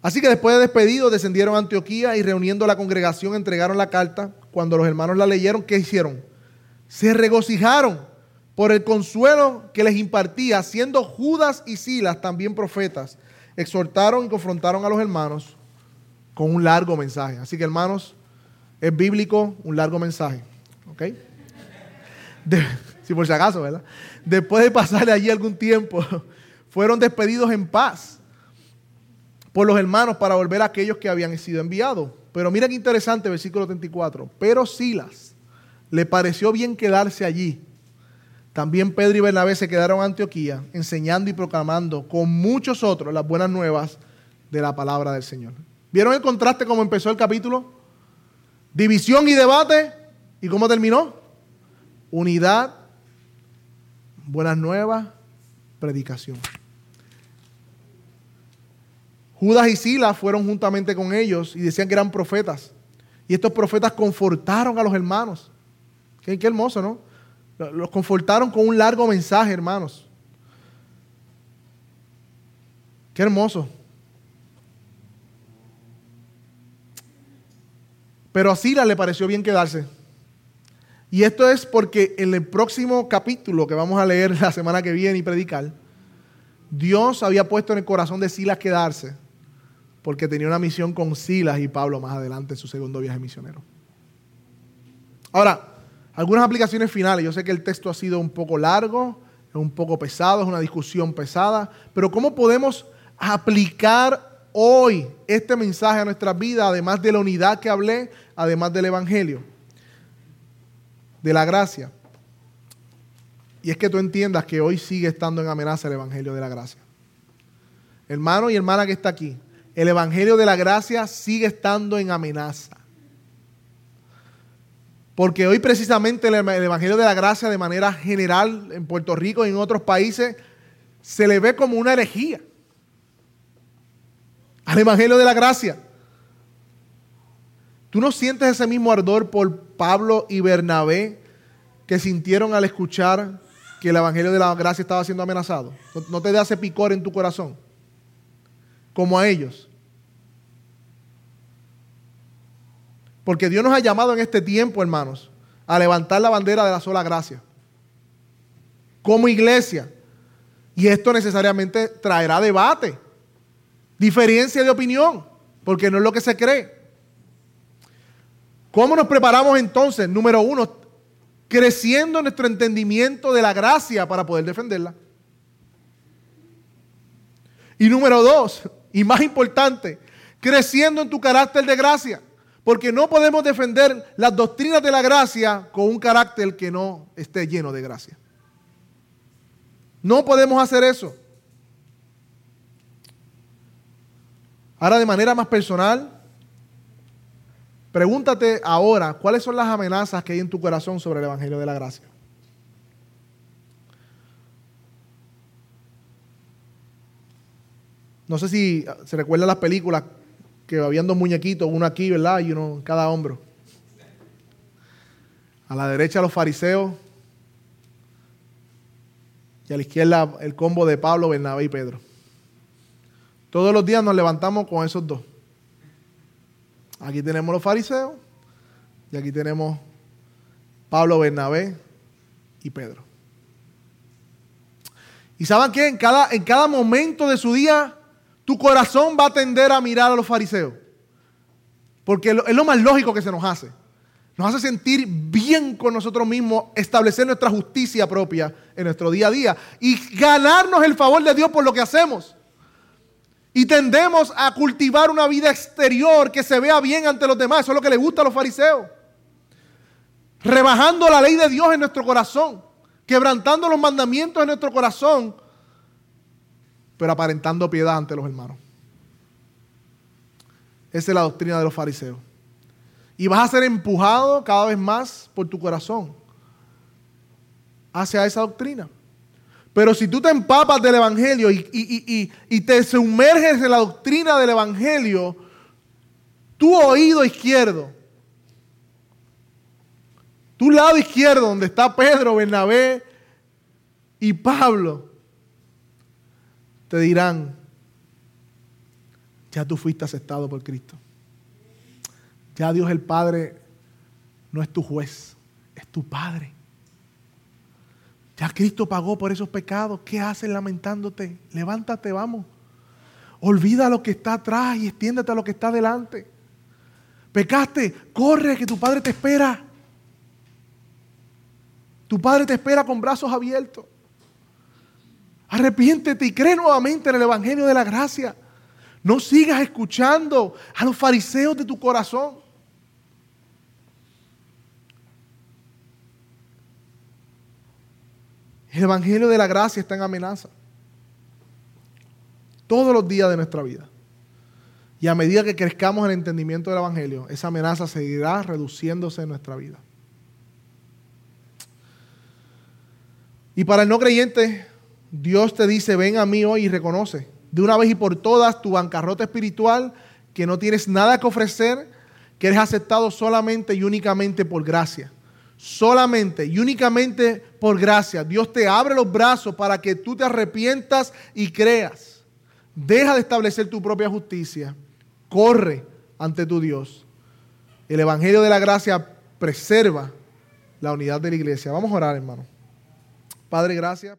Así que después de despedido descendieron a Antioquía y reuniendo la congregación entregaron la carta. Cuando los hermanos la leyeron, ¿qué hicieron? Se regocijaron por el consuelo que les impartía, siendo Judas y Silas también profetas. Exhortaron y confrontaron a los hermanos con un largo mensaje. Así que hermanos, es bíblico un largo mensaje. ¿Ok? si por si acaso, ¿verdad? Después de pasar allí algún tiempo, fueron despedidos en paz por los hermanos para volver a aquellos que habían sido enviados. Pero mira qué interesante, versículo 34. Pero Silas le pareció bien quedarse allí, también Pedro y Bernabé se quedaron en Antioquía, enseñando y proclamando con muchos otros las buenas nuevas de la palabra del Señor. ¿Vieron el contraste como empezó el capítulo? División y debate. ¿Y cómo terminó? Unidad, buenas nuevas, predicación. Judas y Silas fueron juntamente con ellos y decían que eran profetas. Y estos profetas confortaron a los hermanos. Qué, qué hermoso, ¿no? Los confortaron con un largo mensaje, hermanos. Qué hermoso. Pero a Silas le pareció bien quedarse. Y esto es porque en el próximo capítulo que vamos a leer la semana que viene y predicar, Dios había puesto en el corazón de Silas quedarse porque tenía una misión con Silas y Pablo más adelante en su segundo viaje misionero. Ahora, algunas aplicaciones finales. Yo sé que el texto ha sido un poco largo, es un poco pesado, es una discusión pesada, pero ¿cómo podemos aplicar hoy este mensaje a nuestra vida, además de la unidad que hablé, además del Evangelio, de la gracia? Y es que tú entiendas que hoy sigue estando en amenaza el Evangelio de la gracia. Hermano y hermana que está aquí, el Evangelio de la gracia sigue estando en amenaza. Porque hoy precisamente el Evangelio de la Gracia de manera general en Puerto Rico y en otros países se le ve como una herejía. Al Evangelio de la Gracia. ¿Tú no sientes ese mismo ardor por Pablo y Bernabé que sintieron al escuchar que el Evangelio de la Gracia estaba siendo amenazado? ¿No te da ese picor en tu corazón? Como a ellos. Porque Dios nos ha llamado en este tiempo, hermanos, a levantar la bandera de la sola gracia. Como iglesia. Y esto necesariamente traerá debate, diferencia de opinión, porque no es lo que se cree. ¿Cómo nos preparamos entonces? Número uno, creciendo nuestro entendimiento de la gracia para poder defenderla. Y número dos, y más importante, creciendo en tu carácter de gracia. Porque no podemos defender las doctrinas de la gracia con un carácter que no esté lleno de gracia. No podemos hacer eso. Ahora de manera más personal, pregúntate ahora cuáles son las amenazas que hay en tu corazón sobre el Evangelio de la Gracia. No sé si se recuerdan las películas que habían dos muñequitos, uno aquí, ¿verdad? Y uno en cada hombro. A la derecha los fariseos y a la izquierda el combo de Pablo, Bernabé y Pedro. Todos los días nos levantamos con esos dos. Aquí tenemos los fariseos y aquí tenemos Pablo, Bernabé y Pedro. ¿Y saben qué? Cada, en cada momento de su día tu corazón va a tender a mirar a los fariseos. Porque es lo más lógico que se nos hace. Nos hace sentir bien con nosotros mismos, establecer nuestra justicia propia en nuestro día a día y ganarnos el favor de Dios por lo que hacemos. Y tendemos a cultivar una vida exterior que se vea bien ante los demás. Eso es lo que le gusta a los fariseos. Rebajando la ley de Dios en nuestro corazón, quebrantando los mandamientos en nuestro corazón pero aparentando piedad ante los hermanos. Esa es la doctrina de los fariseos. Y vas a ser empujado cada vez más por tu corazón hacia esa doctrina. Pero si tú te empapas del Evangelio y, te sumerges en la doctrina del Evangelio, tu oído izquierdo, tu lado izquierdo, donde está Pedro, Bernabé y Pablo, te dirán, ya tú fuiste aceptado por Cristo. Ya Dios el Padre no es tu juez, es tu Padre. Ya Cristo pagó por esos pecados. ¿Qué haces lamentándote? Levántate, vamos. Olvida lo que está atrás y extiéndete a lo que está delante. Pecaste, corre que tu Padre te espera. Tu Padre te espera con brazos abiertos. Arrepiéntete y cree nuevamente en el Evangelio de la gracia. No sigas escuchando a los fariseos de tu corazón. El Evangelio de la gracia está en amenaza. Todos los días de nuestra vida. Y a medida que crezcamos en el entendimiento del Evangelio, esa amenaza seguirá reduciéndose en nuestra vida. Y para el no creyente, Dios te dice, ven a mí hoy y reconoce de una vez y por todas tu bancarrota espiritual, que no tienes nada que ofrecer, que eres aceptado solamente y únicamente por gracia. Solamente y únicamente por gracia. Dios te abre los brazos para que tú te arrepientas y creas. Deja de establecer tu propia justicia. Corre ante tu Dios. El Evangelio de la Gracia preserva la unidad de la iglesia. Vamos a orar, hermano. Padre, gracias.